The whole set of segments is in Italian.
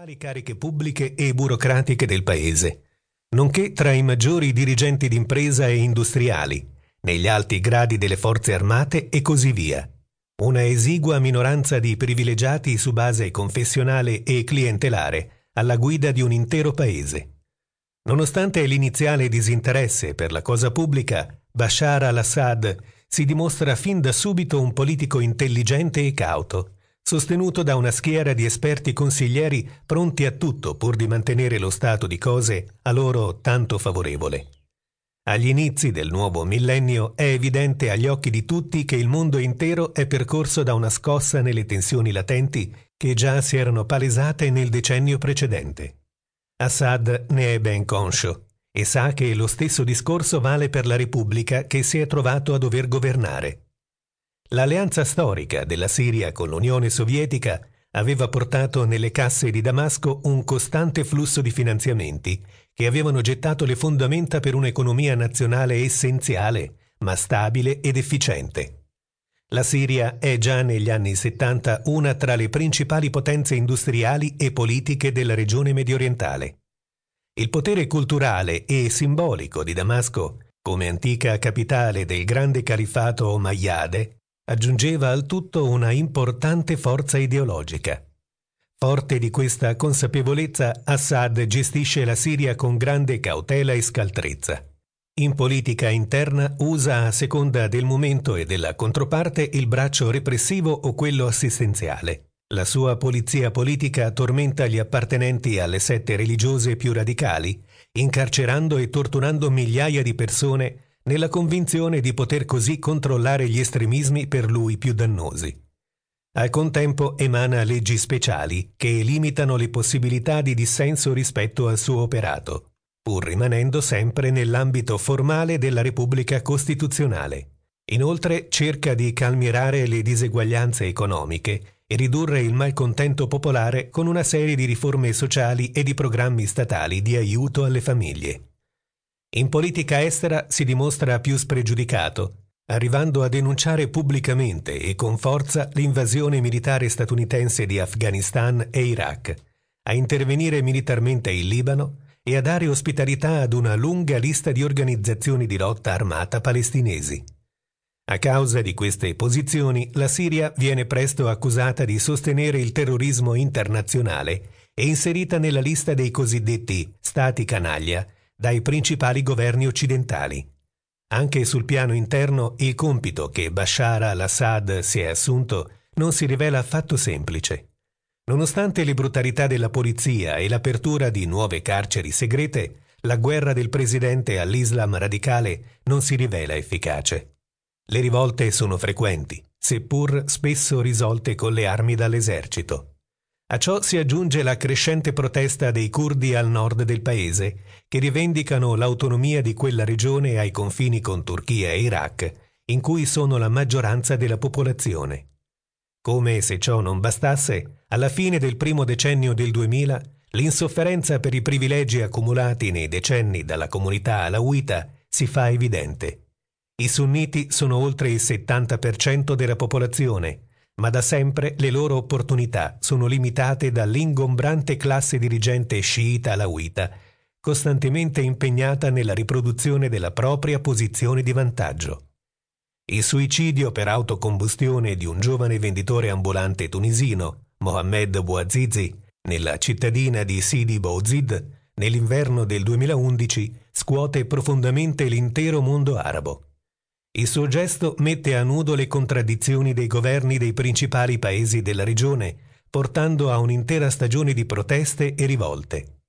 principali cariche pubbliche e burocratiche del paese, nonché tra i maggiori dirigenti d'impresa e industriali, negli alti gradi delle forze armate e così via. Una esigua minoranza di privilegiati su base confessionale e clientelare alla guida di un intero paese. Nonostante l'iniziale disinteresse per la cosa pubblica, Bashar al-Assad si dimostra fin da subito un politico intelligente e cauto, sostenuto da una schiera di esperti consiglieri pronti a tutto pur di mantenere lo stato di cose a loro tanto favorevole. Agli inizi del nuovo millennio è evidente agli occhi di tutti che il mondo intero è percorso da una scossa nelle tensioni latenti che già si erano palesate nel decennio precedente. Assad ne è ben conscio e sa che lo stesso discorso vale per la Repubblica che si è trovato a dover governare. L'alleanza storica della Siria con l'Unione Sovietica aveva portato nelle casse di Damasco un costante flusso di finanziamenti che avevano gettato le fondamenta per un'economia nazionale essenziale, ma stabile ed efficiente. La Siria è già negli anni 70 una tra le principali potenze industriali e politiche della regione mediorientale. Il potere culturale e simbolico di Damasco, come antica capitale del grande califato Omayyade, aggiungeva al tutto una importante forza ideologica. Forte di questa consapevolezza, Assad gestisce la Siria con grande cautela e scaltrezza. In politica interna usa a seconda del momento e della controparte il braccio repressivo o quello assistenziale. La sua polizia politica tormenta gli appartenenti alle sette religiose più radicali, incarcerando e torturando migliaia di persone nella convinzione di poter così controllare gli estremismi per lui più dannosi. Al contempo emana leggi speciali che limitano le possibilità di dissenso rispetto al suo operato, pur rimanendo sempre nell'ambito formale della Repubblica Costituzionale. Inoltre cerca di calmierare le diseguaglianze economiche e ridurre il malcontento popolare con una serie di riforme sociali e di programmi statali di aiuto alle famiglie. In politica estera si dimostra più spregiudicato, arrivando a denunciare pubblicamente e con forza l'invasione militare statunitense di Afghanistan e Iraq, a intervenire militarmente in Libano e a dare ospitalità ad una lunga lista di organizzazioni di lotta armata palestinesi. A causa di queste posizioni, la Siria viene presto accusata di sostenere il terrorismo internazionale e inserita nella lista dei cosiddetti Stati canaglia, dai principali governi occidentali. Anche sul piano interno il compito che Bashar al-Assad si è assunto non si rivela affatto semplice. Nonostante le brutalità della polizia e l'apertura di nuove carceri segrete, la guerra del presidente all'Islam radicale non si rivela efficace. Le rivolte sono frequenti, seppur spesso risolte con le armi dall'esercito. A ciò si aggiunge la crescente protesta dei curdi al nord del paese, che rivendicano l'autonomia di quella regione ai confini con Turchia e Iraq, in cui sono la maggioranza della popolazione. Come se ciò non bastasse, alla fine del primo decennio del 2000, l'insofferenza per i privilegi accumulati nei decenni dalla comunità alawita si fa evidente. I sunniti sono oltre il 70% della popolazione, ma da sempre le loro opportunità sono limitate dall'ingombrante classe dirigente sciita alawita, costantemente impegnata nella riproduzione della propria posizione di vantaggio. Il suicidio per autocombustione di un giovane venditore ambulante tunisino, Mohamed Bouazizi, nella cittadina di Sidi Bouzid, nell'inverno del 2011, scuote profondamente l'intero mondo arabo. Il suo gesto mette a nudo le contraddizioni dei governi dei principali paesi della regione, portando a un'intera stagione di proteste e rivolte.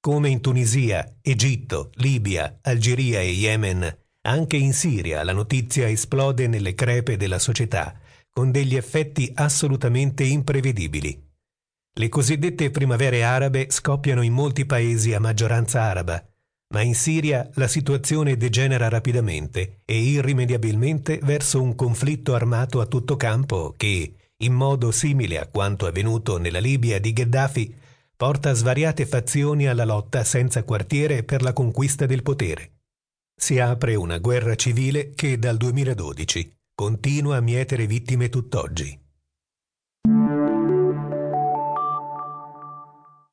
Come in Tunisia, Egitto, Libia, Algeria e Yemen, anche in Siria la notizia esplode nelle crepe della società, con degli effetti assolutamente imprevedibili. Le cosiddette primavere arabe scoppiano in molti paesi a maggioranza araba, ma in Siria la situazione degenera rapidamente e irrimediabilmente verso un conflitto armato a tutto campo che, in modo simile a quanto avvenuto nella Libia di Gheddafi, porta svariate fazioni alla lotta senza quartiere per la conquista del potere. Si apre una guerra civile che dal 2012 continua a mietere vittime tutt'oggi.